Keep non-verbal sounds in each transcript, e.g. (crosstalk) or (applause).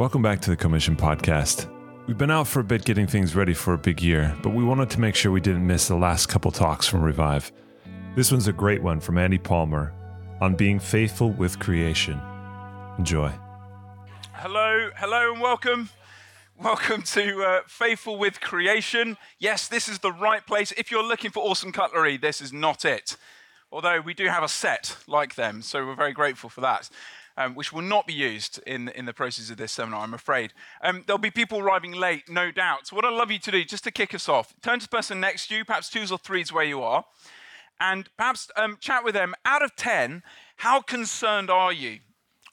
Welcome back to the Co-Mission Podcast. We've been out for a bit getting things ready for a big year, but we wanted to make sure we didn't miss the last couple talks from Revive. This one's a great one from Andy Palmer on being faithful with creation. Enjoy. Hello, hello, and welcome. Welcome to uh, Faithful with Creation. Yes, this is the right place. If you're looking for awesome cutlery, this is not it. Although we do have a set like them, so we're very grateful for that um, which will not be used in, in the process of this seminar, I'm afraid. Um, there'll be people arriving late, no doubt. So, what I'd love you to do, just to kick us off, turn to the person next to you, perhaps twos or threes where you are, and perhaps um, chat with them. Out of 10, how concerned are you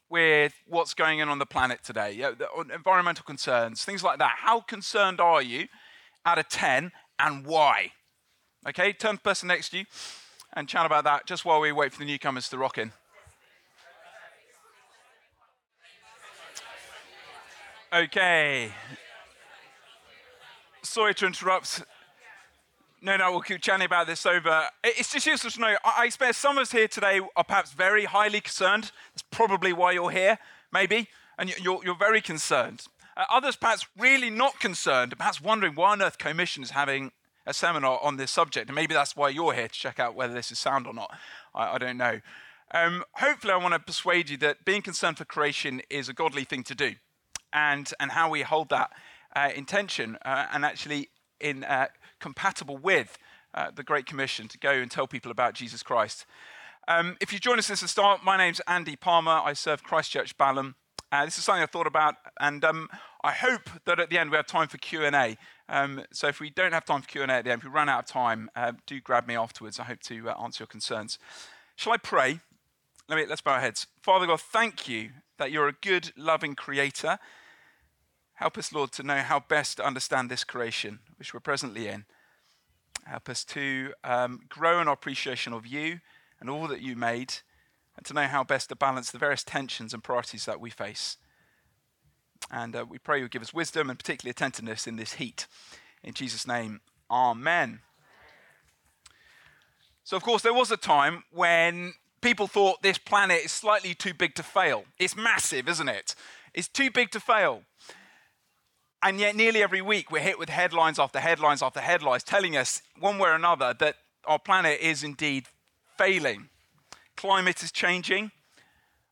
with what's going on on the planet today? Yeah, the, environmental concerns, things like that. How concerned are you out of 10 and why? Okay, turn to the person next to you and chat about that just while we wait for the newcomers to rock in. Okay. Sorry to interrupt. No, no, we'll keep chatting about this over. It's just useful to know. I expect some of us here today are perhaps very highly concerned. That's probably why you're here, maybe, and you're, you're very concerned. Uh, others perhaps really not concerned, perhaps wondering why on earth Co-Mission is having a seminar on this subject. And maybe that's why you're here to check out whether this is sound or not. I, I don't know. Um, hopefully, I want to persuade you that being concerned for creation is a godly thing to do and, and how we hold that uh, intention uh, and actually in uh, compatible with uh, the Great Commission to go and tell people about Jesus Christ. Um, if you join us since the start, my name's Andy Palmer. I serve Christ Church Balham. Uh, this is something I thought about, and um, I hope that at the end we have time for Q and A. Um, so if we don't have time for Q and A at the end, if we run out of time, uh, do grab me afterwards. I hope to answer your concerns. Shall I pray? Let me, let's bow our heads. Father God, thank you that you're a good, loving creator. Help us, Lord, to know how best to understand this creation which we're presently in. Help us to um, grow in our appreciation of you and all that you made, and to know how best to balance the various tensions and priorities that we face. And uh, we pray you'll give us wisdom and particularly attentiveness in this heat. In Jesus' name, Amen. So, of course, there was a time when people thought this planet is slightly too big to fail. It's massive, isn't it? It's too big to fail. And yet, nearly every week, we're hit with headlines after headlines after headlines telling us, one way or another, that our planet is indeed failing. Climate is changing,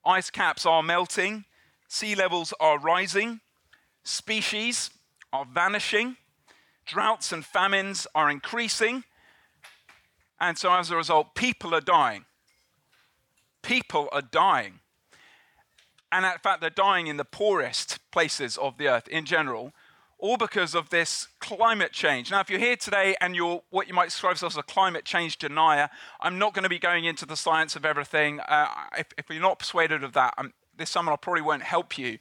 ice caps are melting, sea levels are rising, species are vanishing, droughts and famines are increasing, and so as a result, people are dying. People are dying. And in fact, they're dying in the poorest places of the earth in general, all because of this climate change. Now, if you're here today and you're what you might describe as a climate change denier, I'm not going to be going into the science of everything. Uh, if, if, you're not persuaded of that, um, this summer I probably won't help you.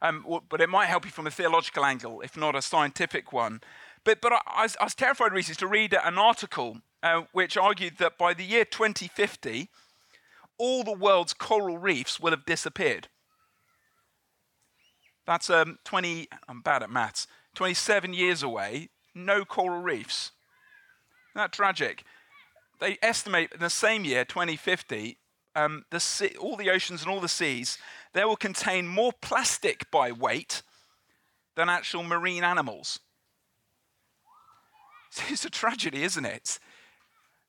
Um, but it might help you from a theological angle, if not a scientific one. But, but I, I, was, I was terrified recently to read an article uh, which argued that by the year 2050, all the world's coral reefs will have disappeared. That's um, 20, I'm bad at maths, 27 years away, no coral reefs. Isn't that tragic? They estimate in the same year, 2050, um, the sea, all the oceans and all the seas, they will contain more plastic by weight than actual marine animals. (laughs) It's a tragedy, isn't it?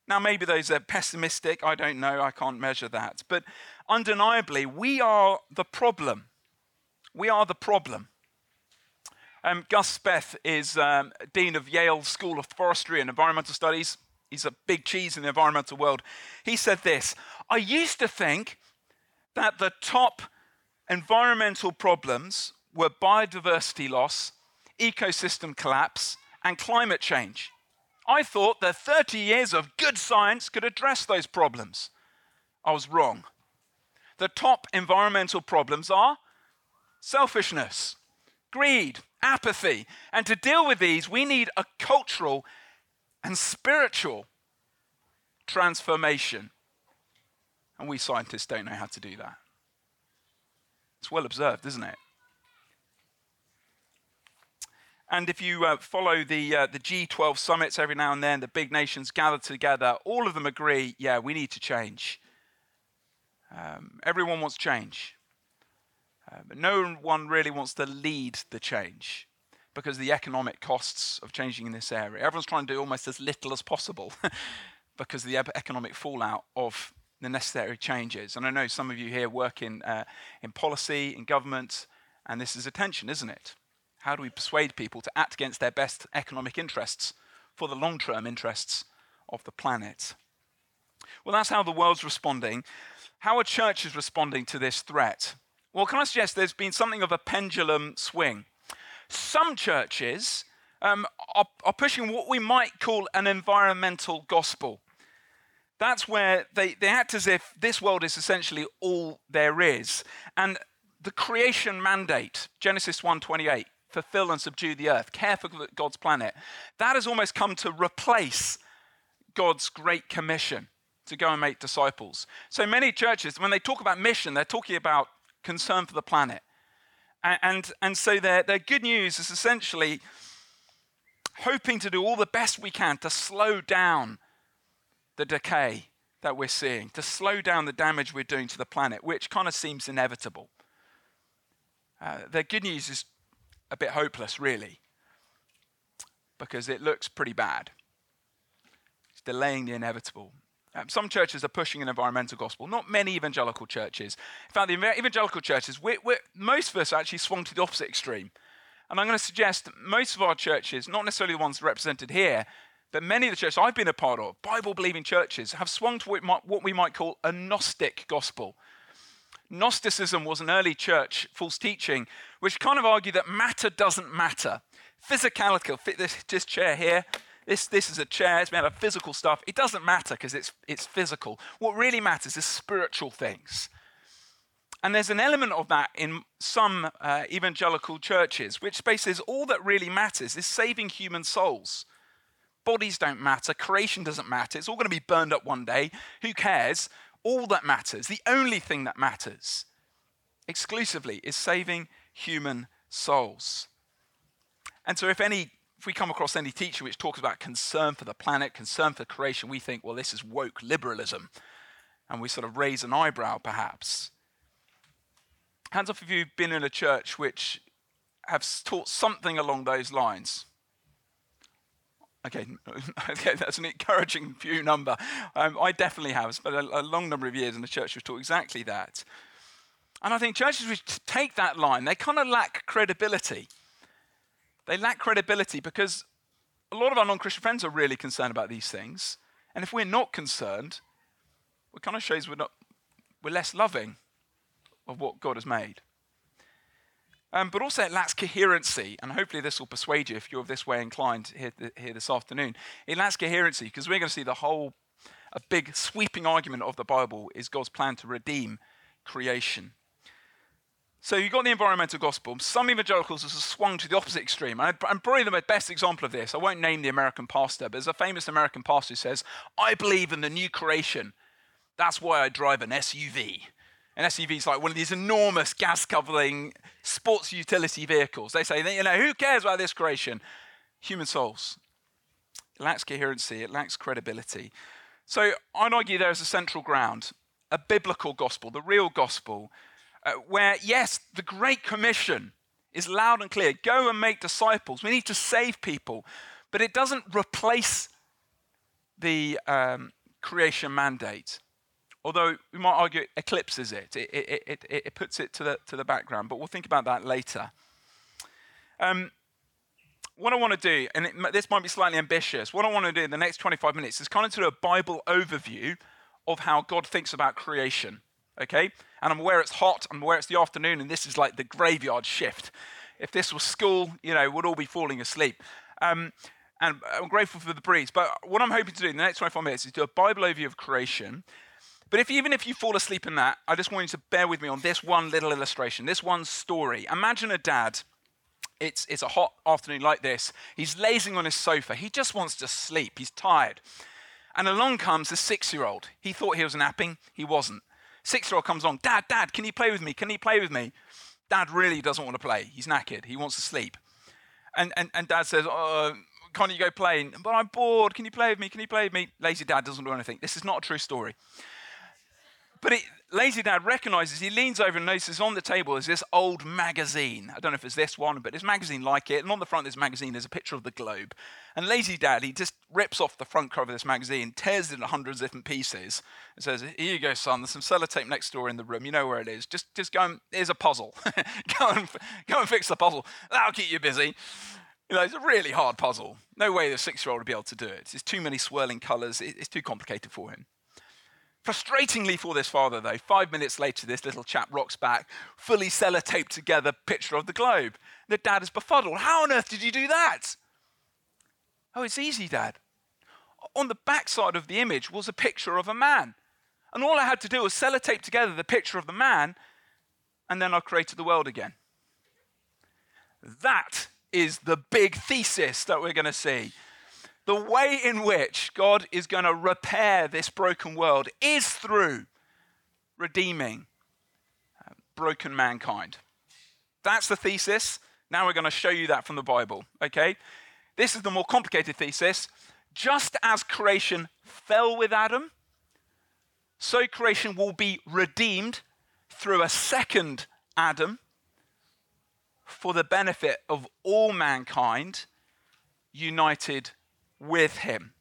Now, maybe those are pessimistic. I don't know. I can't measure that. But undeniably, we are the problem. We are the problem. Um, Gus Speth is um, Dean of Yale School of Forestry and Environmental Studies. He's a big cheese in the environmental world. He said this I used to think that the top environmental problems were biodiversity loss, ecosystem collapse, and climate change. I thought that 30 years of good science could address those problems. I was wrong. The top environmental problems are selfishness, greed, apathy. And to deal with these, we need a cultural and spiritual transformation. And we scientists don't know how to do that. It's well observed, isn't it? And if you uh, follow the, uh, the G12 summits every now and then, the big nations gather together, all of them agree yeah, we need to change. Um, everyone wants change. But no one really wants to lead the change because of the economic costs of changing in this area. Everyone's trying to do almost as little as possible (laughs) because of the economic fallout of the necessary changes. And I know some of you here work in, uh, in policy, in government, and this is a tension, isn't it? How do we persuade people to act against their best economic interests for the long term interests of the planet? Well, that's how the world's responding. How are churches responding to this threat? Well, can I suggest there's been something of a pendulum swing? Some churches um, are, are pushing what we might call an environmental gospel. That's where they, they act as if this world is essentially all there is. And the creation mandate, Genesis 1:28, fulfill and subdue the earth, care for God's planet, that has almost come to replace God's great commission to go and make disciples. So many churches, when they talk about mission, they're talking about concern for the planet. And, and, and so their, their good news is essentially hoping to do all the best we can to slow down the decay that we're seeing, to slow down the damage we're doing to the planet, which kind of seems inevitable. Uh, their good news is a bit hopeless, really, because it looks pretty bad. It's delaying the inevitable. Um, some churches are pushing an environmental gospel, not many evangelical churches. In fact, the evangelical churches, we're, we're, most of us actually swung to the opposite extreme. And I'm going to suggest most of our churches, not necessarily the ones represented here, but many of the churches I've been a part of, Bible believing churches, have swung to what we might call a Gnostic gospel. Gnosticism was an early church false teaching, which kind of argued that matter doesn't matter. Physicality, fit this, this chair here, this, this is a chair, it's made out of physical stuff. It doesn't matter because it's, it's physical. What really matters is spiritual things. And there's an element of that in some uh, evangelical churches, which bases all that really matters is saving human souls. Bodies don't matter, creation doesn't matter, it's all going to be burned up one day. Who cares? All that matters, the only thing that matters exclusively, is saving human souls. And so, if any if we come across any teacher which talks about concern for the planet, concern for creation, we think, well, this is woke liberalism. And we sort of raise an eyebrow, perhaps. Hands up if you've been in a church which have taught something along those lines. Okay, (laughs) okay that's an encouraging (laughs) few number. Um, I definitely have spent a, a, long number of years in a church which taught exactly that. And I think churches which take that line, they kind of lack credibility. They lack credibility because a lot of our non Christian friends are really concerned about these things. And if we're not concerned, it kind of shows we're, not, we're less loving of what God has made. Um, but also, it lacks coherency, and hopefully, this will persuade you if you're this way inclined here, here this afternoon. It lacks coherency because we're going to see the whole, a big sweeping argument of the Bible is God's plan to redeem creation. So you've got the environmental gospel. Some evangelicals have swung to the opposite extreme. And I'm probably the best example of this, I won't name the American pastor, but there's a famous American pastor who says, I believe in the new creation. That's why I drive an SUV. An SUV is like one of these enormous gas covering sports utility vehicles. They say, you know, who cares about this creation? Human souls. It lacks coherency, it lacks credibility. So I'd argue there is a central ground, a biblical gospel, the real gospel uh, where, yes, the Great Commission is loud and clear go and make disciples. We need to save people. But it doesn't replace the um, creation mandate. Although we might argue it eclipses it, it, it, it, it puts it to the, to the background. But we'll think about that later. Um, what I want to do, and it, this might be slightly ambitious, what I want to do in the next 25 minutes is kind of do a Bible overview of how God thinks about creation okay? And I'm aware it's hot, I'm aware it's the afternoon, and this is like the graveyard shift. If this was school, you know, we'd all be falling asleep. Um, and I'm grateful for the breeze. But what I'm hoping to do in the next 25 minutes is do a Bible overview of creation. But if even if you fall asleep in that, I just want you to bear with me on this one little illustration, this one story. Imagine a dad. It's, it's a hot afternoon like this. He's lazing on his sofa. He just wants to sleep. He's tired. And along comes a six year old. He thought he was napping. He wasn't. Six year old comes along, Dad, Dad, can you play with me? Can you play with me? Dad really doesn't want to play. He's knackered. He wants to sleep. And, and, and dad says, uh, oh, Can't you go play? But I'm bored. Can you play with me? Can you play with me? Lazy dad doesn't do anything. This is not a true story. But it, Lazy Dad recognizes, he leans over and notices on the table is this old magazine. I don't know if it's this one, but this magazine like it. And on the front of this magazine there's a picture of the globe. And Lazy Dad, he just rips off the front cover of this magazine, tears it into hundreds of different pieces, and says, Here you go, son. There's some sellotape next door in the room. You know where it is. Just, just go and, here's a puzzle. (laughs) go, and, go and fix the puzzle. That'll keep you busy. You know, it's a really hard puzzle. No way the six year old would be able to do it. It's too many swirling colors. It's too complicated for him. Frustratingly for this father, though, five minutes later, this little chap rocks back, fully sellotaped together picture of the globe. The dad is befuddled. How on earth did you do that? Oh, it's easy, Dad. On the backside of the image was a picture of a man. And all I had to do was sellotape together the picture of the man, and then I created the world again. That is the big thesis that we're going to see. The way in which God is going to repair this broken world is through redeeming uh, broken mankind. That's the thesis. Now we're going to show you that from the Bible, okay? This is the more complicated thesis. Just as creation fell with Adam, so creation will be redeemed through a second Adam for the benefit of all mankind united with him.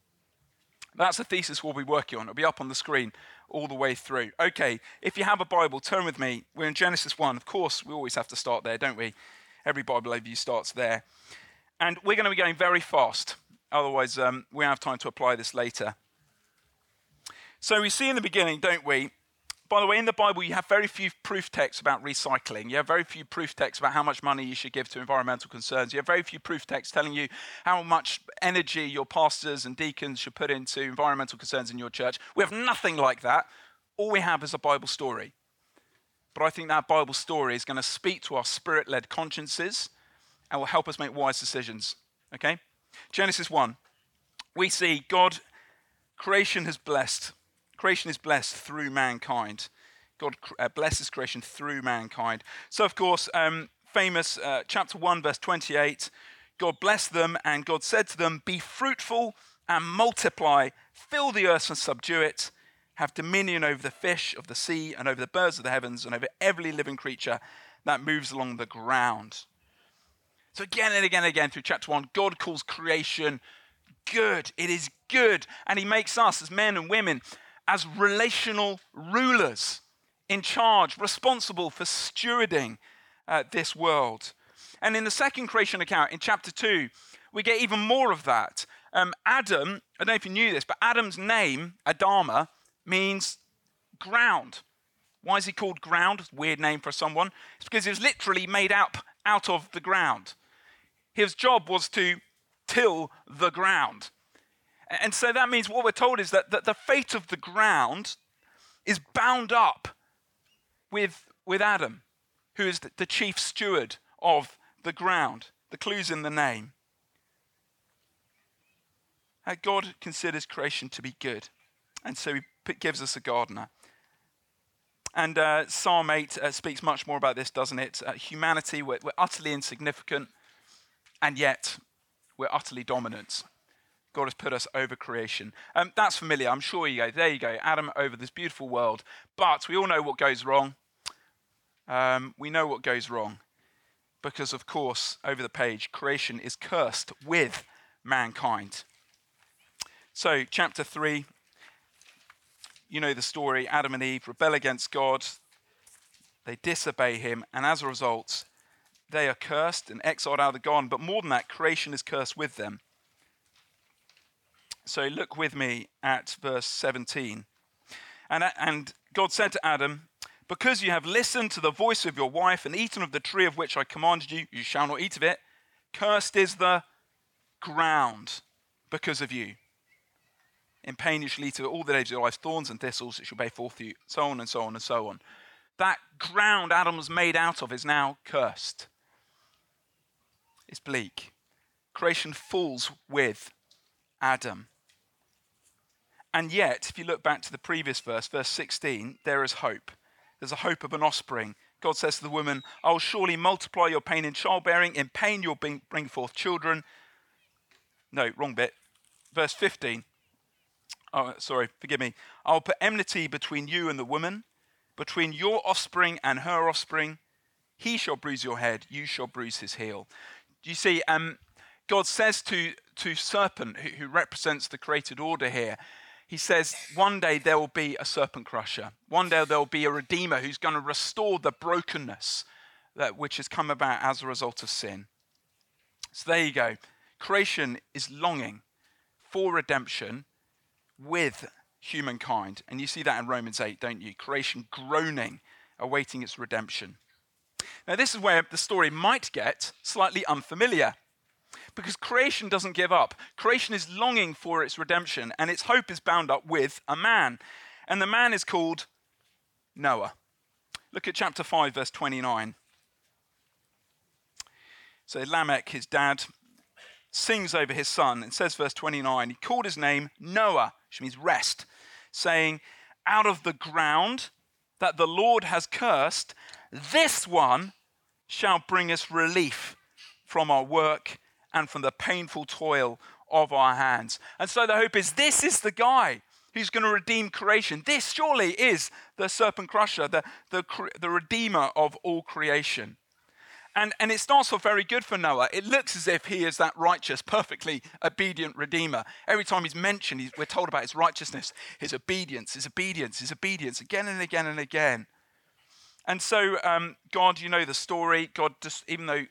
That's the thesis we'll be working on. It'll be up on the screen all the way through. Okay, if you have a Bible, turn with me. We're in Genesis 1. Of course, we always have to start there, don't we? Every Bible overview starts there. And we're going to be going very fast. Otherwise, um, we have time to apply this later. So we see in the beginning, don't we, by the way, in the Bible, you have very few proof texts about recycling. You have very few proof texts about how much money you should give to environmental concerns. You have very few proof texts telling you how much energy your pastors and deacons should put into environmental concerns in your church. We have nothing like that. All we have is a Bible story. But I think that Bible story is going to speak to our spirit led consciences and will help us make wise decisions. Okay? Genesis 1. We see God, creation has blessed Creation is blessed through mankind. God uh, blesses creation through mankind. So, of course, um, famous uh, chapter 1, verse 28 God blessed them, and God said to them, Be fruitful and multiply, fill the earth and subdue it, have dominion over the fish of the sea, and over the birds of the heavens, and over every living creature that moves along the ground. So, again and again and again through chapter 1, God calls creation good. It is good. And He makes us, as men and women, as relational rulers in charge, responsible for stewarding uh, this world. And in the second creation account, in chapter 2, we get even more of that. Um, Adam, I don't know if you knew this, but Adam's name, Adama, means ground. Why is he called ground? Weird name for someone. It's because he was literally made up out of the ground. His job was to till the ground. And so that means what we're told is that, that the fate of the ground is bound up with, with Adam, who is the, the chief steward of the ground. The clue's in the name. God considers creation to be good, and so he gives us a gardener. And uh, Psalm 8 uh, speaks much more about this, doesn't it? Uh, humanity, we're, we're utterly insignificant, and yet we're utterly dominant. God has put us over creation. Um, that's familiar. I'm sure you go, there you go, Adam over this beautiful world. But we all know what goes wrong. Um, we know what goes wrong. Because, of course, over the page, creation is cursed with mankind. So, chapter 3, you know the story Adam and Eve rebel against God, they disobey him, and as a result, they are cursed and exiled out of the garden. But more than that, creation is cursed with them. So look with me at verse 17. And, uh, and God said to Adam, Because you have listened to the voice of your wife and eaten of the tree of which I commanded you, you shall not eat of it. Cursed is the ground because of you. In pain you shall eat of it all the days of your life, thorns and thistles it shall bear forth you, so on and so on and so on. That ground Adam was made out of is now cursed. It's bleak. Creation falls with Adam. And yet, if you look back to the previous verse, verse 16, there is hope. There's a hope of an offspring. God says to the woman, I will surely multiply your pain in childbearing. In pain, you'll bring forth children. No, wrong bit. Verse 15. Oh, sorry, forgive me. I'll put enmity between you and the woman, between your offspring and her offspring. He shall bruise your head, you shall bruise his heel. Do you see? Um, God says to, to serpent, who, who represents the created order here, he says, one day there will be a serpent crusher. One day there will be a redeemer who's going to restore the brokenness that, which has come about as a result of sin. So there you go. Creation is longing for redemption with humankind. And you see that in Romans 8, don't you? Creation groaning, awaiting its redemption. Now, this is where the story might get slightly unfamiliar because creation doesn't give up. Creation is longing for its redemption, and its hope is bound up with a man. And the man is called Noah. Look at chapter 5, verse 29. So Lamech, his dad, sings over his son and says, verse 29, he called his name Noah, which means rest, saying, Out of the ground that the Lord has cursed, this one shall bring us relief from our work and from the painful toil of our hands. And so the hope is this is the guy who's going to redeem creation. This surely is the serpent crusher, the, the, the redeemer of all creation. And, and it starts off very good for Noah. It looks as if he is that righteous, perfectly obedient redeemer. Every time he's mentioned, he's, we're told about his righteousness, his obedience, his obedience, his obedience, again and again and again. And so, um, God, you know the story. God, just even though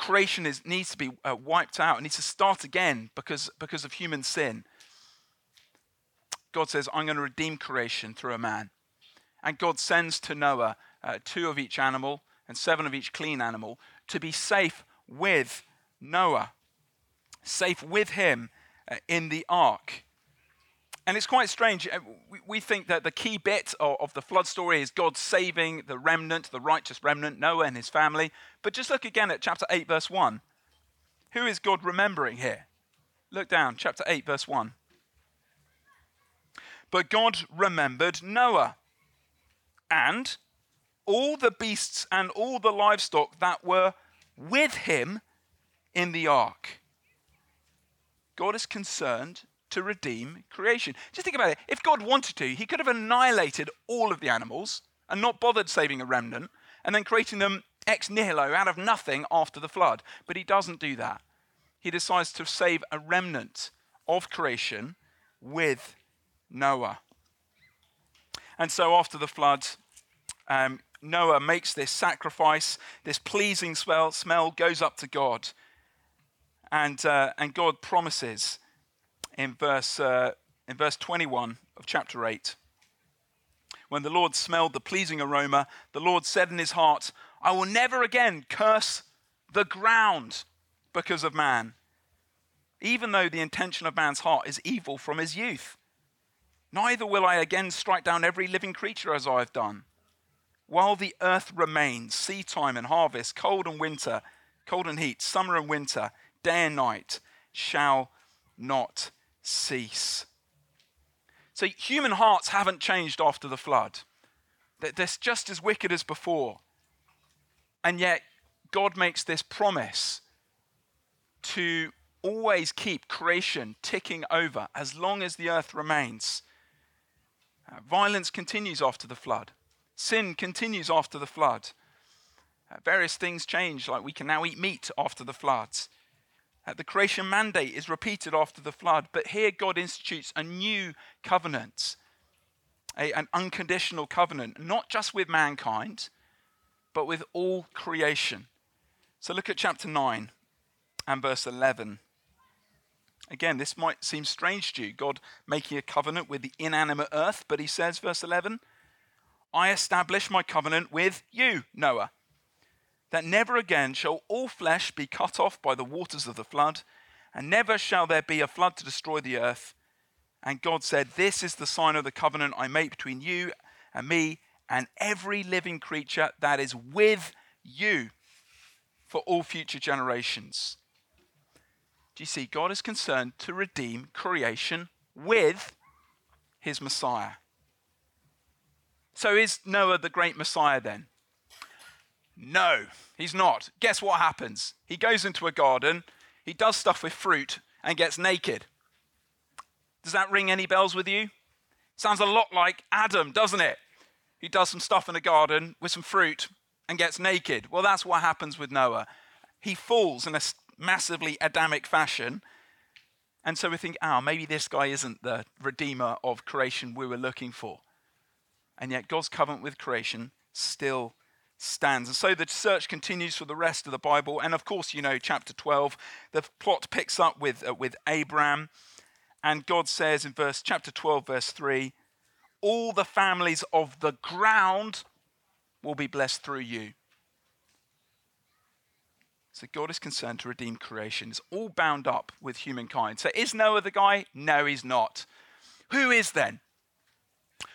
creation is, needs to be uh, wiped out, it needs to start again because, because of human sin. God says, I'm going to redeem creation through a man. And God sends to Noah uh, two of each animal and seven of each clean animal to be safe with Noah, safe with him uh, in the ark. And it's quite strange. Uh, we think that the key bit of the flood story is God saving the remnant, the righteous remnant, Noah and his family. But just look again at chapter 8, verse 1. Who is God remembering here? Look down, chapter 8, verse 1. But God remembered Noah and all the beasts and all the livestock that were with him in the ark. God is concerned to redeem creation. Just think about it. If God wanted to, he could have annihilated all of the animals and not bothered saving a remnant and then creating them ex nihilo out of nothing after the flood. But he doesn't do that. He decides to save a remnant of creation with Noah. And so after the flood, um, Noah makes this sacrifice, this pleasing smell, smell goes up to God. And, uh, and God promises in verse, uh, in verse 21 of chapter 8 when the Lord smelled the pleasing aroma, the Lord said in his heart, I will never again curse the ground because of man, even though the intention of man's heart is evil from his youth. Neither will I again strike down every living creature as I have done while the earth remains, seed time and harvest, cold and winter, cold and heat, summer and winter, day and night, shall not cease. So human hearts haven't changed after the flood. They're just as wicked as before. And yet, God makes this promise to always keep creation ticking over as long as the earth remains. Uh, violence continues after the flood. Sin continues after the flood. Uh, various things change, like we can now eat meat after the floods. The creation mandate is repeated after the flood, but here God institutes a new covenant, a, an unconditional covenant, not just with mankind, but with all creation. So look at chapter 9 and verse 11. Again, this might seem strange to you, God making a covenant with the inanimate earth, but he says, verse 11, I establish my covenant with you, Noah, that never again shall all flesh be cut off by the waters of the flood, and never shall there be a flood to destroy the earth. And God said, This is the sign of the covenant I make between you and me and every living creature that is with you for all future generations. Do you see? God is concerned to redeem creation with his Messiah. So is Noah the great Messiah then? No, he's not. Guess what happens? He goes into a garden, he does stuff with fruit, and gets naked. Does that ring any bells with you? Sounds a lot like Adam, doesn't it? He does some stuff in a garden with some fruit and gets naked. Well, that's what happens with Noah. He falls in a massively Adamic fashion. And so we think, oh, maybe this guy isn't the redeemer of creation we were looking for. And yet God's covenant with creation still stands. And so the search continues for the rest of the Bible. And of course, you know, chapter 12, the plot picks up with, uh, with Abraham. And God says in verse chapter 12, verse 3, all the families of the ground will be blessed through you. So God is concerned to redeem creation. It's all bound up with humankind. So is Noah the guy? No, he's not. Who is then?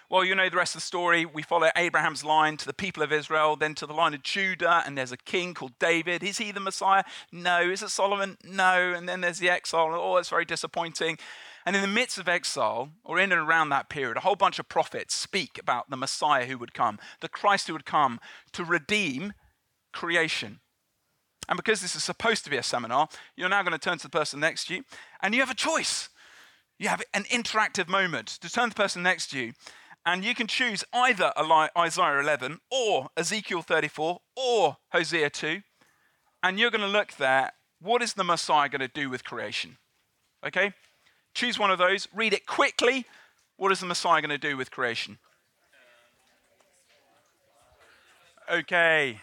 Well, you know the rest of the story. We follow Abraham's line to the people of Israel, then to the line of Judah, and there's a king called David. Is he the Messiah? No. Is it Solomon? No. And then there's the exile. Oh, it's very disappointing. And in the midst of exile, or in and around that period, a whole bunch of prophets speak about the Messiah who would come, the Christ who would come to redeem creation. And because this is supposed to be a seminar, you're now going to turn to the person next to you, and you have a choice. You have an interactive moment to turn to the person next to you and you can choose either Isaiah 11 or Ezekiel 34 or Hosea 2. And you're going to look there. What is the Messiah going to do with creation? Okay? Choose one of those. Read it quickly. What is the Messiah going to do with creation? Okay.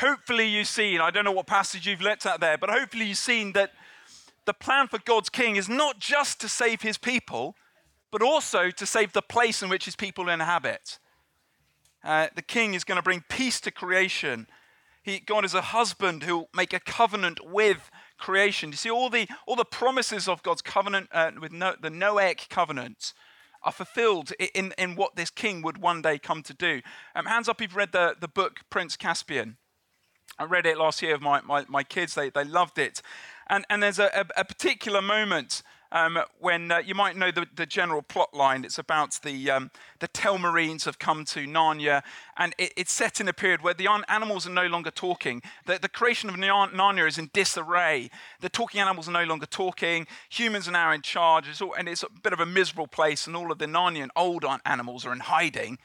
Hopefully, you've seen, I don't know what passage you've looked at there, but hopefully, you've seen that the plan for God's king is not just to save his people, but also to save the place in which his people inhabit. Uh, the king is going to bring peace to creation. He, God is a husband who will make a covenant with creation. You see, all the, all the promises of God's covenant, uh, with no, the Noahic covenant, are fulfilled in, in what this king would one day come to do. Um, hands up you've read the, the book Prince Caspian. I read it last year with my, my, my kids, they, they loved it. And, and there's a, a, a particular moment um, when uh, you might know the, the, general plot line. It's about the, um, the Telmarines have come to Narnia, and it, it's set in a period where the animals are no longer talking. The, the creation of Narnia is in disarray. The talking animals are no longer talking. Humans are now in charge, it's all, and it's a bit of a miserable place, and all of the Narnian old animals are in hiding.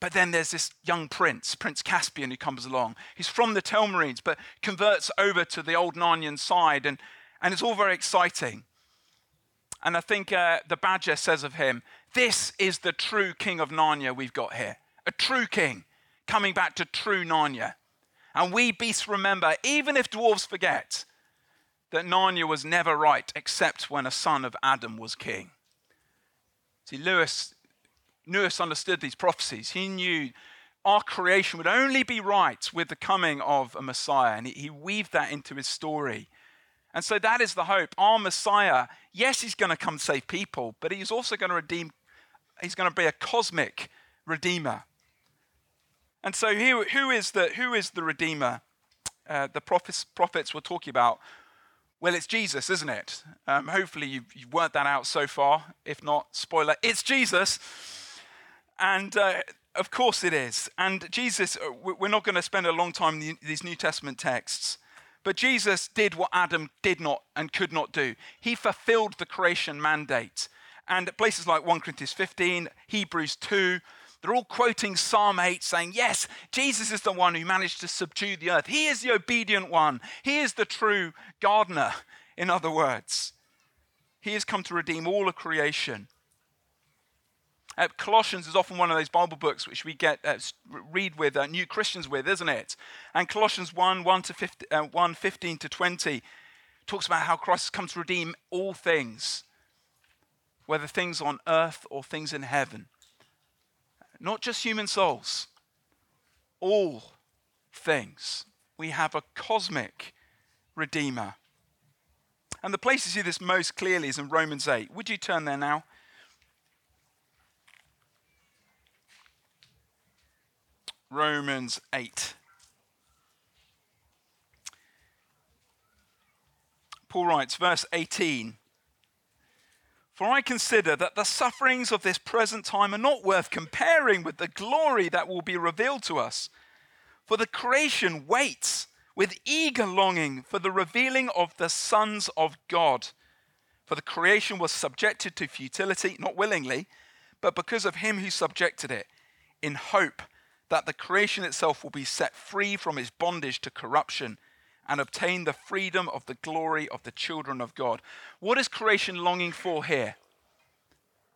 But then there's this young prince, Prince Caspian, who comes along. He's from the Telmarines, but converts over to the old Narnian side, and, and it's all very exciting. And I think uh, the Badger says of him, This is the true king of Narnia we've got here. A true king coming back to true Narnia. And we beasts remember, even if dwarves forget, that Narnia was never right except when a son of Adam was king. See, Lewis Lewis understood these prophecies. He knew our creation would only be right with the coming of a Messiah, and he, he weaved that into his story. And so that is the hope. Our Messiah, yes, he's going to come save people, but he's also going to redeem, he's going to be a cosmic redeemer. And so, who, who, is, the, who is the redeemer? Uh, the prophets, prophets were talking about well, it's Jesus, isn't it? Um, hopefully, you've, you've worked that out so far. If not, spoiler, it's Jesus. And uh, of course it is. And Jesus, uh, we're not going to spend a long time in these New Testament texts, but Jesus did what Adam did not and could not do. He fulfilled the creation mandate. And places like 1 Corinthians 15, Hebrews 2, they're all quoting Psalm 8 saying, Yes, Jesus is the one who managed to subdue the earth. He is the obedient one. He is the true gardener, in other words. He has come to redeem all of creation. Uh, Colossians is often one of those Bible books which we get uh, read with uh, new Christians with, isn't it? And Colossians 1 1 to 15, uh, 1 15 to 20 talks about how Christ has come to redeem all things, whether things on earth or things in heaven. Not just human souls, all things. We have a cosmic Redeemer. And the place to see this most clearly is in Romans 8. Would you turn there now? Romans 8. Paul writes, verse 18 For I consider that the sufferings of this present time are not worth comparing with the glory that will be revealed to us. For the creation waits with eager longing for the revealing of the sons of God. For the creation was subjected to futility, not willingly but because of him who subjected it, in hope that the creation itself will be set free from its bondage to corruption and obtain the freedom of the glory of the children of God. What is creation longing for here?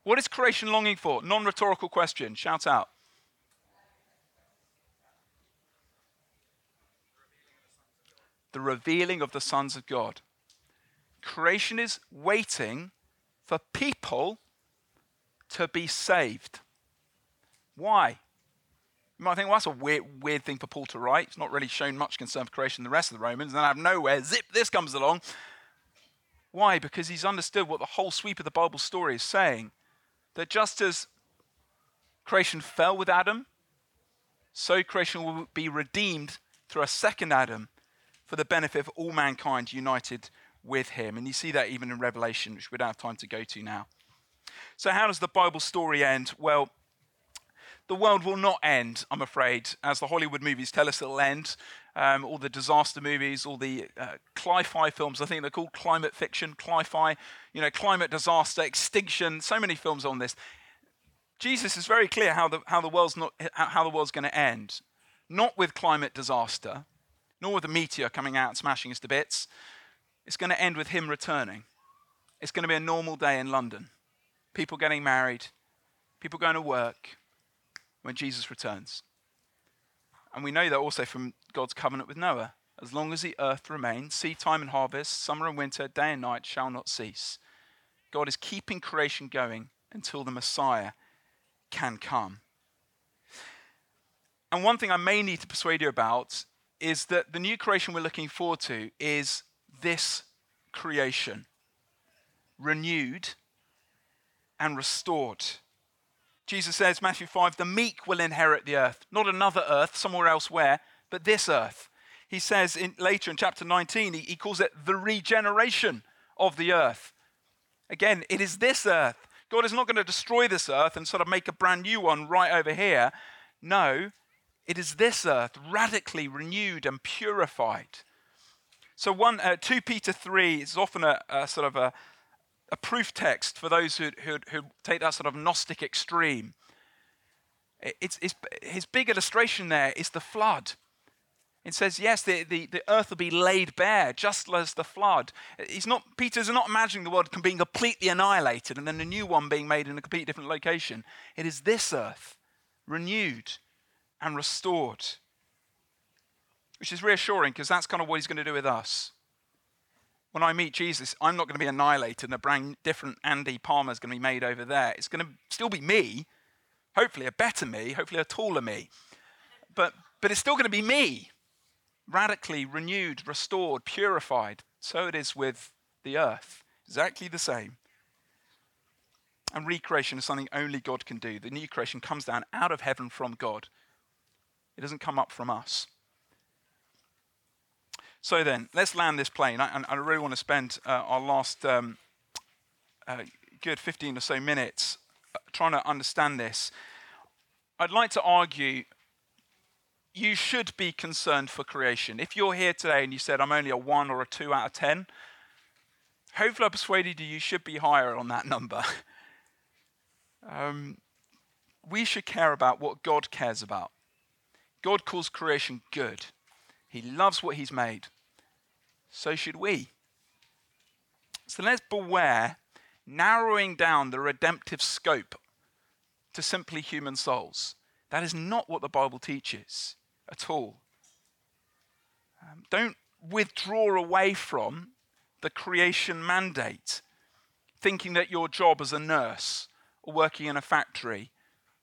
What is creation longing for? Non rhetorical question. Shout out. The revealing of the sons of God. Creation is waiting for people to be saved. Why? You might think, well, that's a weird, weird thing for Paul to write. He's not really shown much concern for creation in the rest of the Romans. And then out of nowhere, zip, this comes along. Why? Because he's understood what the whole sweep of the Bible story is saying. That just as creation fell with Adam, so creation will be redeemed through a second Adam for the benefit of all mankind united with him. And you see that even in Revelation, which we don't have time to go to now. So, how does the Bible story end? Well, the world will not end, I'm afraid, as the Hollywood movies tell us it'll end. Um, all the disaster movies, all the uh, cli-fi films, I think they're called climate fiction, cli-fi, you know, climate disaster, extinction, so many films on this. Jesus is very clear how the, how the world's not, how the world's going to end. Not with climate disaster, nor with a meteor coming out and smashing us to bits. It's going to end with him returning. It's going to be a normal day in London. People getting married, people going to work, when Jesus returns. And we know that also from God's covenant with Noah. As long as the earth remains, seed time and harvest, summer and winter, day and night shall not cease. God is keeping creation going until the Messiah can come. And one thing I may need to persuade you about is that the new creation we're looking forward to is this creation renewed and restored. Jesus says, Matthew 5, the meek will inherit the earth, not another earth somewhere elsewhere, but this earth. He says in, later in chapter 19, he, he calls it the regeneration of the earth. Again, it is this earth. God is not going to destroy this earth and sort of make a brand new one right over here. No, it is this earth radically renewed and purified. So, one, uh, 2 Peter 3 is often a, a sort of a, a proof text for those who, who, who take that sort of Gnostic extreme. It's, it's, his big illustration there is the flood. It says, yes, the, the, the earth will be laid bare, just as the flood. He's not, Peter's not imagining the world being completely annihilated and then a new one being made in a completely different location. It is this earth, renewed and restored, which is reassuring because that's kind of what he's going to do with us when I meet Jesus, I'm not going to be annihilated and a brand different Andy Palmer is going to be made over there. It's going to still be me, hopefully a better me, hopefully a taller me. But, but it's still going to be me, radically renewed, restored, purified. So it is with the earth, exactly the same. And recreation is something only God can do. The new creation comes down out of heaven from God, it doesn't come up from us. So then, let's land this plane. I, I really want to spend uh, our last um, uh, good 15 or so minutes uh, trying to understand this. I'd like to argue you should be concerned for creation. If you're here today and you said, I'm only a one or a two out of 10, hopefully I persuaded you you should be higher on that number. (laughs) um, we should care about what God cares about. God calls creation good. He loves what he's made. So should we. So let's beware narrowing down the redemptive scope to simply human souls. That is not what the Bible teaches at all. Um, don't withdraw away from the creation mandate, thinking that your job as a nurse or working in a factory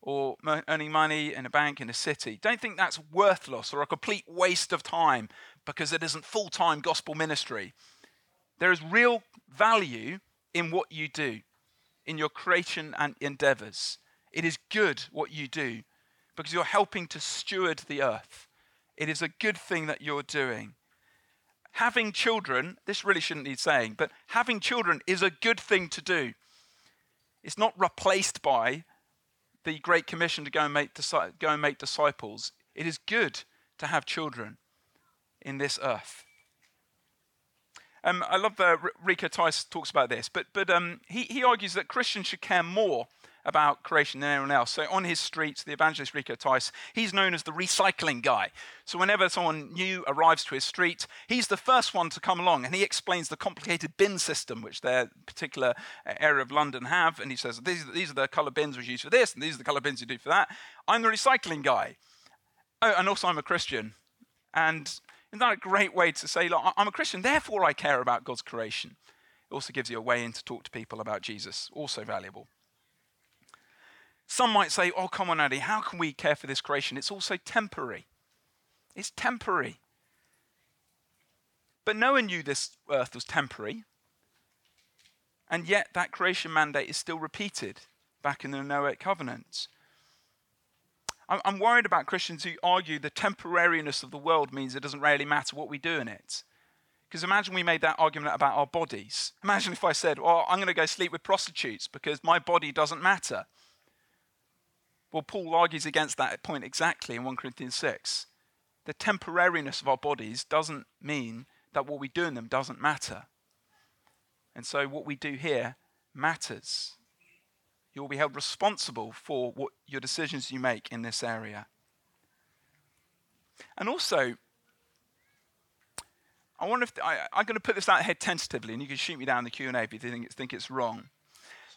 or earning money in a bank in a city. Don't think that's worthless or a complete waste of time because it isn't full time gospel ministry. There is real value in what you do, in your creation and endeavors. It is good what you do because you're helping to steward the earth. It is a good thing that you're doing. Having children, this really shouldn't need saying, but having children is a good thing to do. It's not replaced by the Great Commission to go and make, go and make disciples, it is good to have children in this earth. Um, I love that Rico Tice talks about this, but, but um, he, he argues that Christians should care more about creation than anyone else. So on his streets, the evangelist Rico Tice, he's known as the recycling guy. So whenever someone new arrives to his street, he's the first one to come along and he explains the complicated bin system which their particular uh, area of London have. And he says, these, these are the colour bins we use for this, and these are the colour bins you do for that. I'm the recycling guy. Oh, and also I'm a Christian. And isn't that a great way to say, look, I'm a Christian, therefore I care about God's creation? It also gives you a way in to talk to people about Jesus, also valuable. Some might say, oh, come on, Andy, how can we care for this creation? It's also temporary. It's temporary. But Noah knew this earth was temporary, and yet that creation mandate is still repeated back in the Noahic covenant. I'm worried about Christians who argue the temporariness of the world means it doesn't really matter what we do in it. Because imagine we made that argument about our bodies. Imagine if I said, well, I'm going to go sleep with prostitutes because my body doesn't matter. Well, Paul argues against that point exactly in 1 Corinthians 6. The temporariness of our bodies doesn't mean that what we do in them doesn't matter. And so what we do here matters. You will be held responsible for what your decisions you make in this area. And also, I wonder if I, am going to put this out ahead tentatively, and you can shoot me down in the Q and A if you think it's, think it's wrong.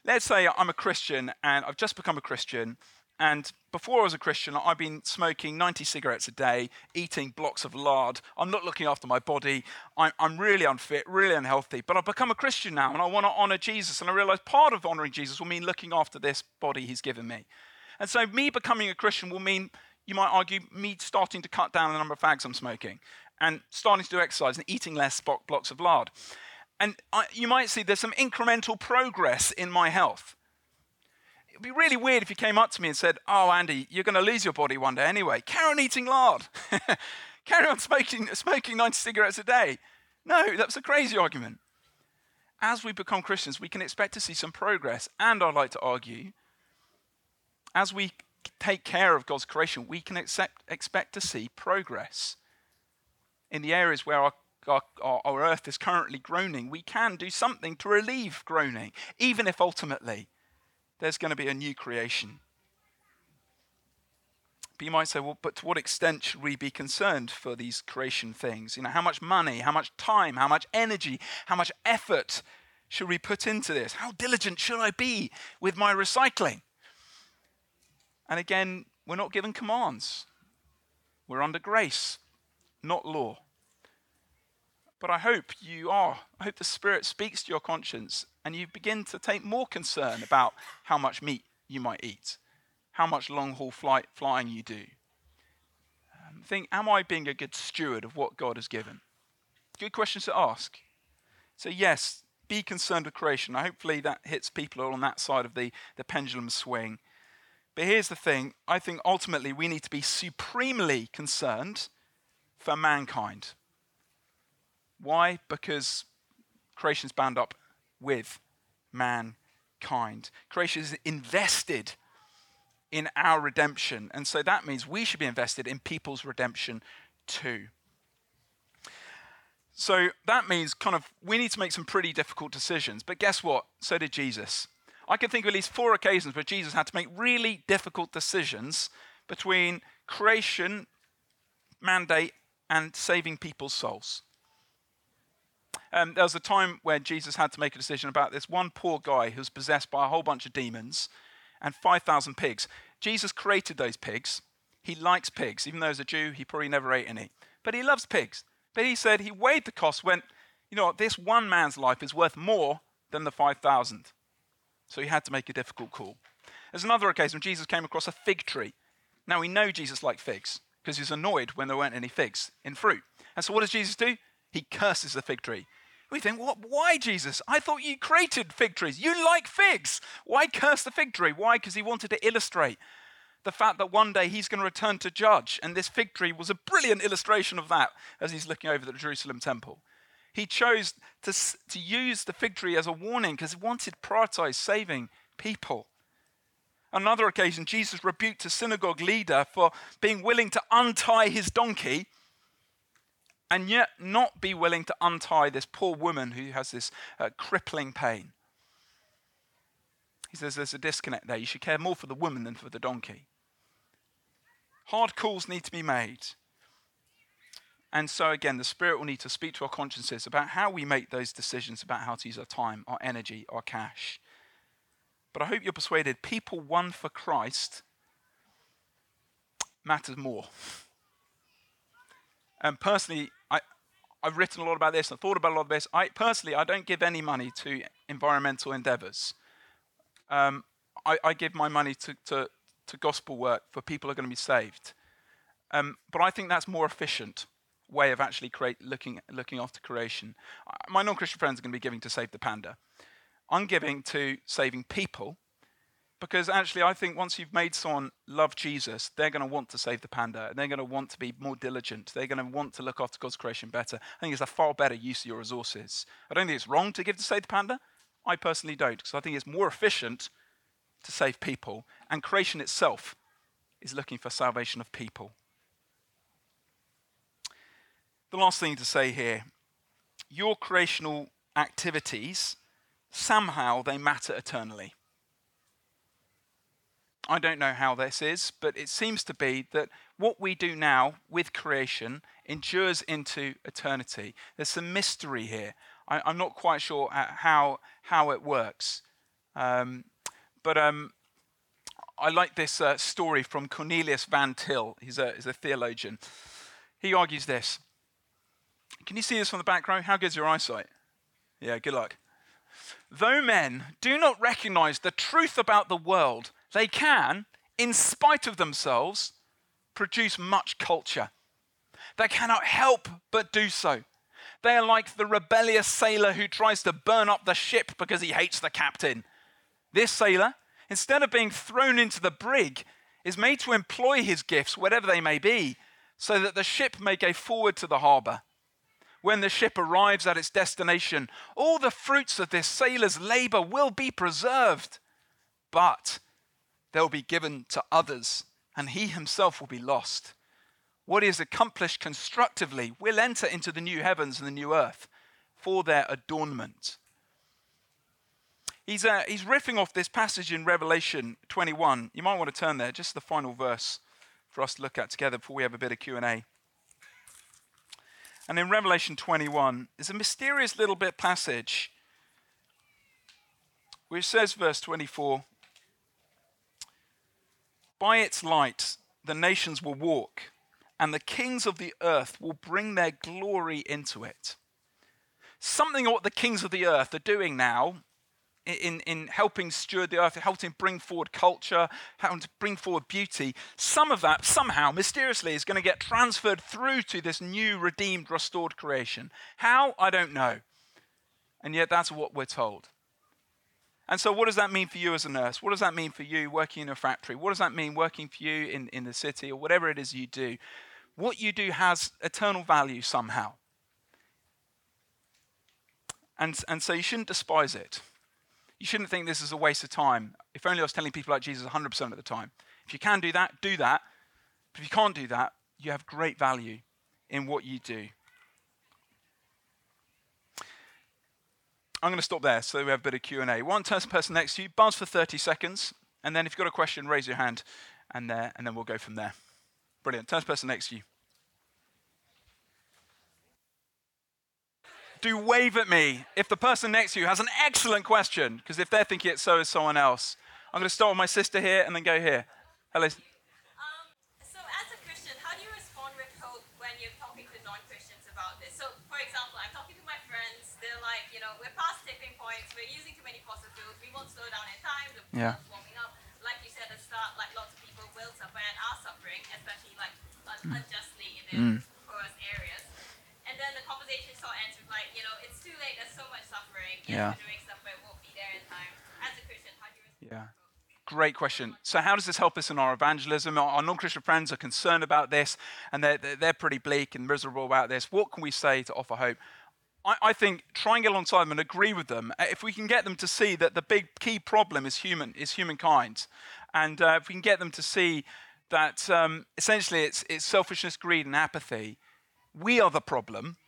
Let's say I'm a Christian and I've just become a Christian, and before I was a Christian, I've been smoking 90 cigarettes a day, eating blocks of lard. I'm not looking after my body. I'm, I'm really unfit, really unhealthy. But I've become a Christian now, and I want to honor Jesus. And I realize part of honoring Jesus will mean looking after this body He's given me. And so, me becoming a Christian will mean, you might argue, me starting to cut down the number of fags I'm smoking and starting to do exercise and eating less blocks of lard. And I, you might see there's some incremental progress in my health. It'd be really weird if you came up to me and said, Oh, Andy, you're going to lose your body one day anyway. Carry on eating lard. (laughs) Carry on smoking, smoking 90 cigarettes a day. No, that's a crazy argument. As we become Christians, we can expect to see some progress. And I'd like to argue, as we take care of God's creation, we can accept, expect to see progress in the areas where our, our, our earth is currently groaning, we can do something to relieve groaning, even if ultimately there's going to be a new creation. But you might say, well, but to what extent should we be concerned for these creation things? You know, how much money, how much time, how much energy, how much effort should we put into this? How diligent should I be with my recycling? And again, we're not given commands. We're under grace not law. But I hope you are. I hope the Spirit speaks to your conscience and you begin to take more concern about how much meat you might eat, how much long haul flight flying you do. Um, think, am I being a good steward of what God has given? Good questions to ask. So, yes, be concerned with creation. Hopefully, that hits people on that side of the, the pendulum swing. But here's the thing I think ultimately we need to be supremely concerned for mankind. Why? Because creation's bound up with mankind. Creation is invested in our redemption. And so that means we should be invested in people's redemption too. So that means kind of we need to make some pretty difficult decisions. But guess what? So did Jesus. I can think of at least four occasions where Jesus had to make really difficult decisions between creation mandate and saving people's souls. Um, there was a time where Jesus had to make a decision about this one poor guy who was possessed by a whole bunch of demons and 5,000 pigs. Jesus created those pigs. He likes pigs. Even though as a Jew, he probably never ate any. But he loves pigs. But he said he weighed the cost, went, you know what, this one man's life is worth more than the 5,000. So he had to make a difficult call. There's another occasion when Jesus came across a fig tree. Now we know Jesus liked figs because he's annoyed when there weren't any figs in fruit. And so what does Jesus do? He curses the fig tree. We think, what, why, Jesus? I thought you created fig trees. You like figs. Why curse the fig tree? Why? Because he wanted to illustrate the fact that one day he's going to return to judge. And this fig tree was a brilliant illustration of that as he's looking over the Jerusalem temple. He chose to, to use the fig tree as a warning because he wanted to prioritize saving people another occasion, Jesus rebuked a synagogue leader for being willing to untie his donkey and yet not be willing to untie this poor woman who has this uh, crippling pain. He says there's a disconnect there. You should care more for the woman than for the donkey. Hard calls need to be made. And so, again, the Spirit will need to speak to our consciences about how we make those decisions about how to use our time, our energy, our cash. But I hope you're persuaded people won for Christ matters more. And personally, I've written a lot about this and thought about a lot of this. I personally, I don't give any money to environmental endeavors. Um, I, I, give my money to, to, to, gospel work for people who are going to be saved. Um, but I think that's more efficient way of actually create, looking, looking after creation. My non Christian friends are going to be giving to Save the Panda. I'm giving to saving people because actually, I think once you've made someone love Jesus, they're going to want to save the panda. And they're going to want to be more diligent. They're going to want to look after God's creation better. I think it's a far better use of your resources. I don't think it's wrong to give to save the panda. I personally don't, because I think it's more efficient to save people. And creation itself is looking for salvation of people. The last thing to say here your creational activities, somehow they matter eternally. I don't know how this is, but it seems to be that what we do now with creation endures into eternity. There's some mystery here. I, am not quite sure how, how it works. Um, but um, I like this uh, story from Cornelius Van Til. He's a, he's a theologian. He argues this can you see this from the back row? How good's your eyesight? Yeah, good luck. Though men do not recognize the truth about the world, they can, in spite of themselves, produce much culture. They cannot help but do so. They are like the rebellious sailor who tries to burn up the ship because he hates the captain. This sailor, instead of being thrown into the brig, is made to employ his gifts, whatever they may be, so that the ship may go forward to the harbor when the ship arrives at its destination, all the fruits of this sailor's labor will be preserved, but they'll be given to others, and he himself will be lost. What is accomplished constructively will enter into the new heavens and the new earth for their adornment. He's, uh, he's riffing off this passage in Revelation 21. You might want to turn there, just the final verse for us to look at together before we have a bit of Q&A. And in Revelation 21, there's a mysterious little bit passage which says, verse 24, By its light the nations will walk, and the kings of the earth will bring their glory into it. Something of what the kings of the earth are doing now in, in helping steward the earth, helping bring forward culture, helping to bring forward beauty, some of that somehow, mysteriously, is going to get transferred through to this new, redeemed, restored creation. How? I don't know. And yet, that's what we're told. And so, what does that mean for you as a nurse? What does that mean for you working in a factory? What does that mean working for you in, in the city or whatever it is you do? What you do has eternal value somehow. And, and so, you shouldn't despise it you shouldn't think this is a waste of time. If only I was telling people like Jesus 100% of the time. If you can do that, do that. But if you can't do that, you have great value in what you do. I'm going to stop there so we have a bit of Q&A. One test person next to you, buzz for 30 seconds, and then if you've got a question, raise your hand, and, uh, and then we'll go from there. Brilliant. Turn to person next to you. do wave at me if the person next to you has an excellent question, because if they're thinking it, so is someone else. I'm going to start with my sister here and then go here. Hello. Um, so, as a Christian, how do you respond with hope when you're talking to non Christians about this? So, for example, I'm talking to my friends, they're like, you know, we're past tipping points, we're using too many fossil fuels, we won't slow down in time, the yeah. warming up. Like you said at the start, like lots of people will suffer and are suffering, especially like un- unjustly in their mm. poorest areas. And then the conversation sort of ends with like, you know, it's too late. There's so much suffering. Yes, yeah. Great question. So, how does this help us in our evangelism? Our non Christian friends are concerned about this and they're, they're pretty bleak and miserable about this. What can we say to offer hope? I, I think try and get alongside them and agree with them. Uh, if we can get them to see that the big key problem is human, is humankind, and uh, if we can get them to see that um, essentially it's, it's selfishness, greed, and apathy, we are the problem.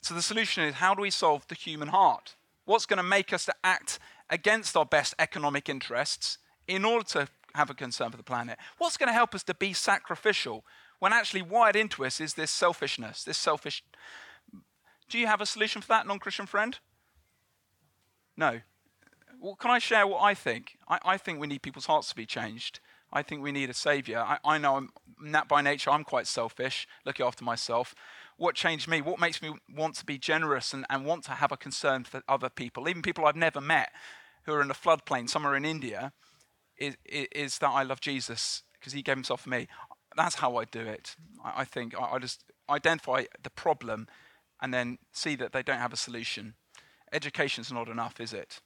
So the solution is how do we solve the human heart? What's going to make us to act against our best economic interests in order to have a concern for the planet? What's going to help us to be sacrificial when actually wired into us is this selfishness, this selfish. Do you have a solution for that, non Christian friend? No. Well, can I share what I think? I, I, think we need people's hearts to be changed. I think we need a savior. I, I know I'm, by nature, I'm quite selfish, looking after myself. What changed me? What makes me want to be generous and, and want to have a concern for other people, even people I've never met who are in a floodplain somewhere in India, is, is that I love Jesus because he gave himself for me. That's how I do it. I, I think I, I just identify the problem and then see that they don't have a solution. Education's not enough, is it?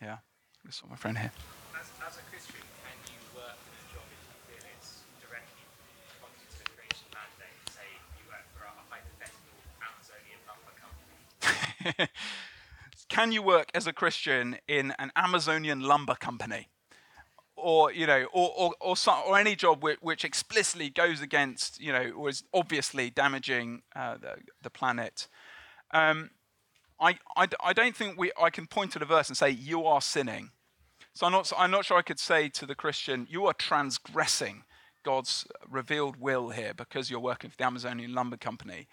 Yeah. This is my friend here. As, as a Christian, can you work in a job if you feel it's directly contrary to the creation mandate? Say you work for a hypothetical Amazonian lumber company. (laughs) can you work as a Christian in an Amazonian lumber company? Or you know, or or or, some, or any job which, which, explicitly goes against you know, or is obviously damaging uh, the the planet. Um, I, I, I don't think we, I can point to the verse and say, you are sinning. So I'm not, I'm not sure I could say to the Christian, you are transgressing God's revealed will here because you're working for the Amazonian Lumber Company.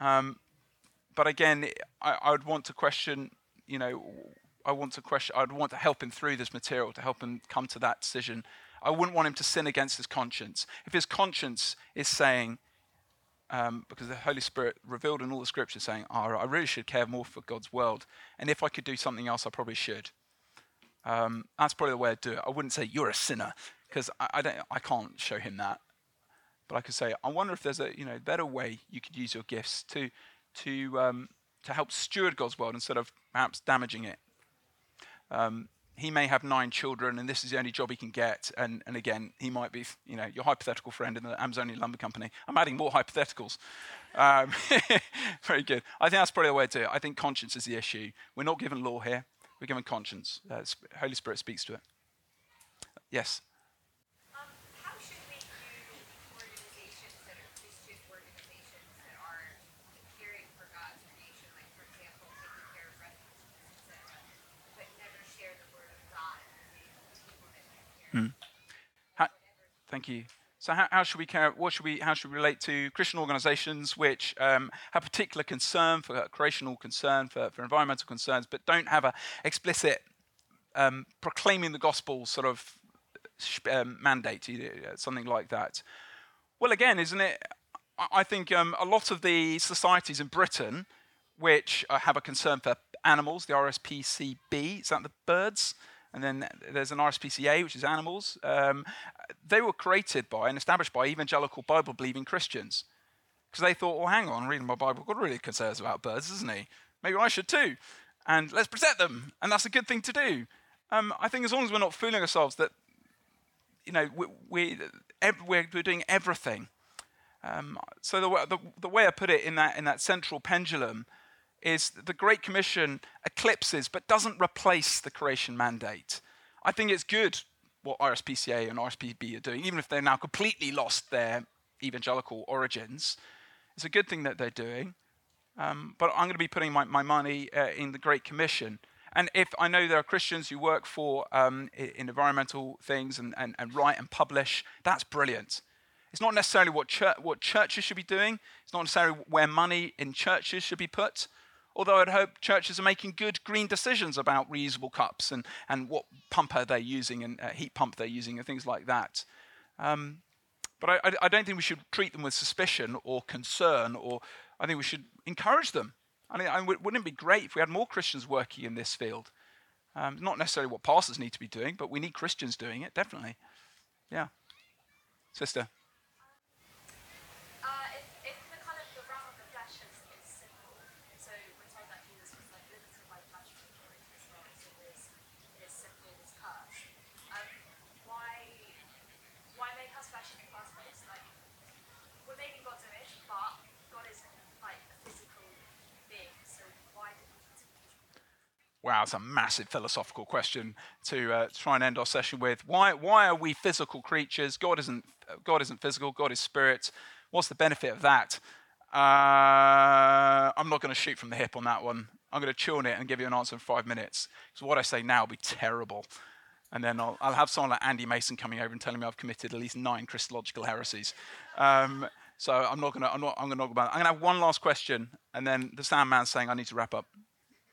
Um, but again, I, I, would want to question, you know, I want to question, I'd want to help him through this material to help him come to that decision. I wouldn't want him to sin against his conscience. If his conscience is saying, um, because the Holy Spirit revealed in all the scriptures saying, oh, I really should care more for God's world. And if I could do something else, I probably should. Um, that's probably the way I'd do it. I wouldn't say, you're a sinner, because I, I, don't, I can't show him that. But I could say, I wonder if there's a you know, better way you could use your gifts to, to, um, to help steward God's world instead of perhaps damaging it. Um, he may have nine children and this is the only job he can get. And, and again, he might be, you know, your hypothetical friend in the Amazonian Lumber Company. I'm adding more hypotheticals. Um, (laughs) very good. I think that's probably the way to do it. I think conscience is the issue. We're not given law here, we're given conscience. Uh, Holy Spirit speaks to it. Yes? Mm. How, thank you. So how, how, should we care? What should we? How should we relate to Christian organisations which um, have particular concern for creational concern for, for environmental concerns, but don't have a explicit um, proclaiming the gospel sort of um, mandate, something like that? Well, again, isn't it? I think um, a lot of the societies in Britain which uh, have a concern for animals, the RSPCB, is that the birds? And then there's an RSPCA, which is animals. Um, they were created by and established by evangelical Bible believing Christians. Because they thought, well, hang on, reading my Bible, God really concerns about birds, isn't he? Maybe I should too. And let's protect them. And that's a good thing to do. Um, I think as long as we're not fooling ourselves that, you know, we, we, we're, we're doing everything. Um, so the, the, the way I put it in that, in that central pendulum is the Great Commission eclipses but doesn't replace the creation mandate. I think it's good what RSPCA and RSPB are doing, even if they're now completely lost their evangelical origins. It's a good thing that they're doing. Um, but I'm going to be putting my, my money uh, in the Great Commission. And if I know there are Christians who work for um, in environmental things and, and, and write and publish, that's brilliant. It's not necessarily what, church, what churches should be doing. It's not necessarily where money in churches should be put. Although I'd hope churches are making good green decisions about reusable cups and, and what pumper they're using and uh, heat pump they're using and things like that. Um, but I, I, don't think we should treat them with suspicion or concern, or I think we should encourage them. I mean, I wouldn't it be great if we had more Christians working in this field? Um, not necessarily what pastors need to be doing, but we need Christians doing it, definitely. Yeah. Sister. Wow, it's a massive philosophical question to uh, try and end our session with. Why, why are we physical creatures? God isn't, God isn't physical, God is spirit. What's the benefit of that? Uh, I'm not going to shoot from the hip on that one. I'm going to chew on it and give you an answer in five minutes. So what I say now will be terrible. And then I'll, I'll have someone like Andy Mason coming over and telling me I've committed at least nine Christological heresies. Um, so I'm not going to, I'm not, I'm going to talk about it. I'm going to have one last question, and then the sound man saying I need to wrap up.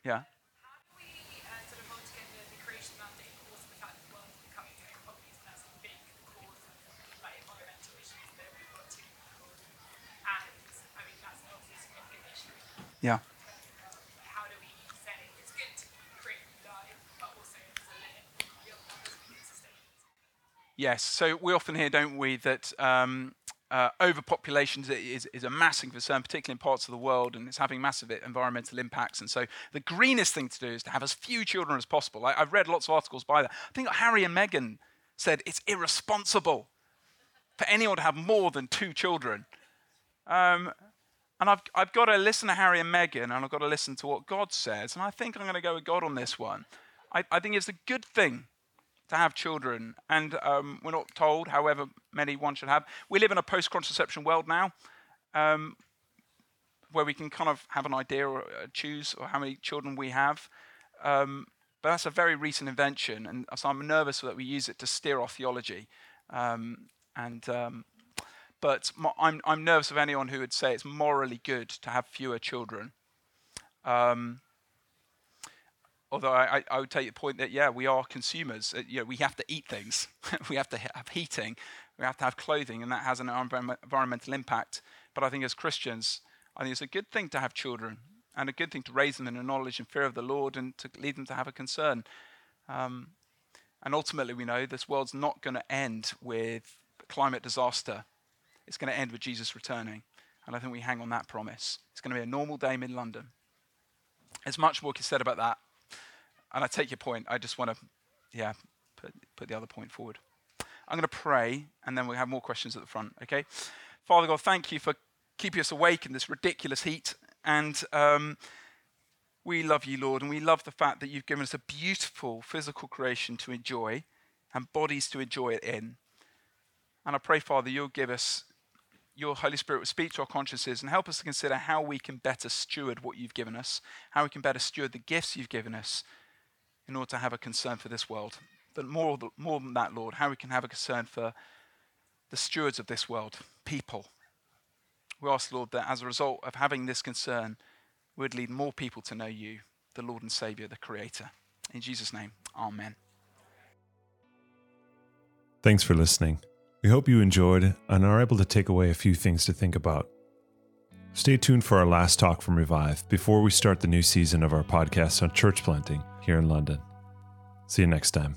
Yeah. How do we uh, sort of hold together the creation mandate, but also the fact that the world is becoming very obvious and that's a big cause of like environmental issues that we've got to and I mean that's an obviously significant issue. Yeah. How do we say it's good to create new life, but also there's a limit beyond that as we can sustain it? Yes. So we often hear, don't we, that um, uh, overpopulation is, is, is a massive concern, particularly in parts of the world, and it's having massive environmental impacts. And so the greenest thing to do is to have as few children as possible. I, I've read lots of articles by that. I think Harry and Meghan said it's irresponsible for anyone to have more than two children. Um, and I've, I've got to listen to Harry and Meghan, and I've got to listen to what God says. And I think I'm going to go with God on this one. I, I think it's a good thing to have children, and um, we're not told, however many one should have. We live in a post-contraception world now, um, where we can kind of have an idea or uh, choose or how many children we have. Um, but that's a very recent invention, and so I'm nervous that we use it to steer our theology. Um, and um, but I'm I'm nervous of anyone who would say it's morally good to have fewer children. Um, although I, I- would take the point that yeah, we are consumers. Uh, you know, we have to eat things. (laughs) we have to have heating. We have to have clothing, and that has an environmental impact. But I think as Christians, I think it's a good thing to have children, and a good thing to raise them in the knowledge and fear of the Lord, and to lead them to have a concern. Um, and ultimately, we know this world's not going to end with climate disaster. It's going to end with Jesus returning. And I think we hang on that promise. It's going to be a normal day in London. There's much more to be said about that. And I take your point. I just want to, yeah, put, put the other point forward. I'm going to pray, and then we'll have more questions at the front, okay? Father God, thank you for keeping us awake in this ridiculous heat. And um, we love you, Lord, and we love the fact that you've given us a beautiful physical creation to enjoy and bodies to enjoy it in. And I pray, Father, you'll give us, your Holy Spirit will speak to our consciences and help us to consider how we can better steward what you've given us, how we can better steward the gifts you've given us in order to have a concern for this world. But more, more than that, Lord, how we can have a concern for the stewards of this world, people. We ask, Lord, that as a result of having this concern, we would lead more people to know you, the Lord and Savior, the Creator. In Jesus' name, Amen. Thanks for listening. We hope you enjoyed and are able to take away a few things to think about. Stay tuned for our last talk from Revive before we start the new season of our podcast on church planting here in London. See you next time.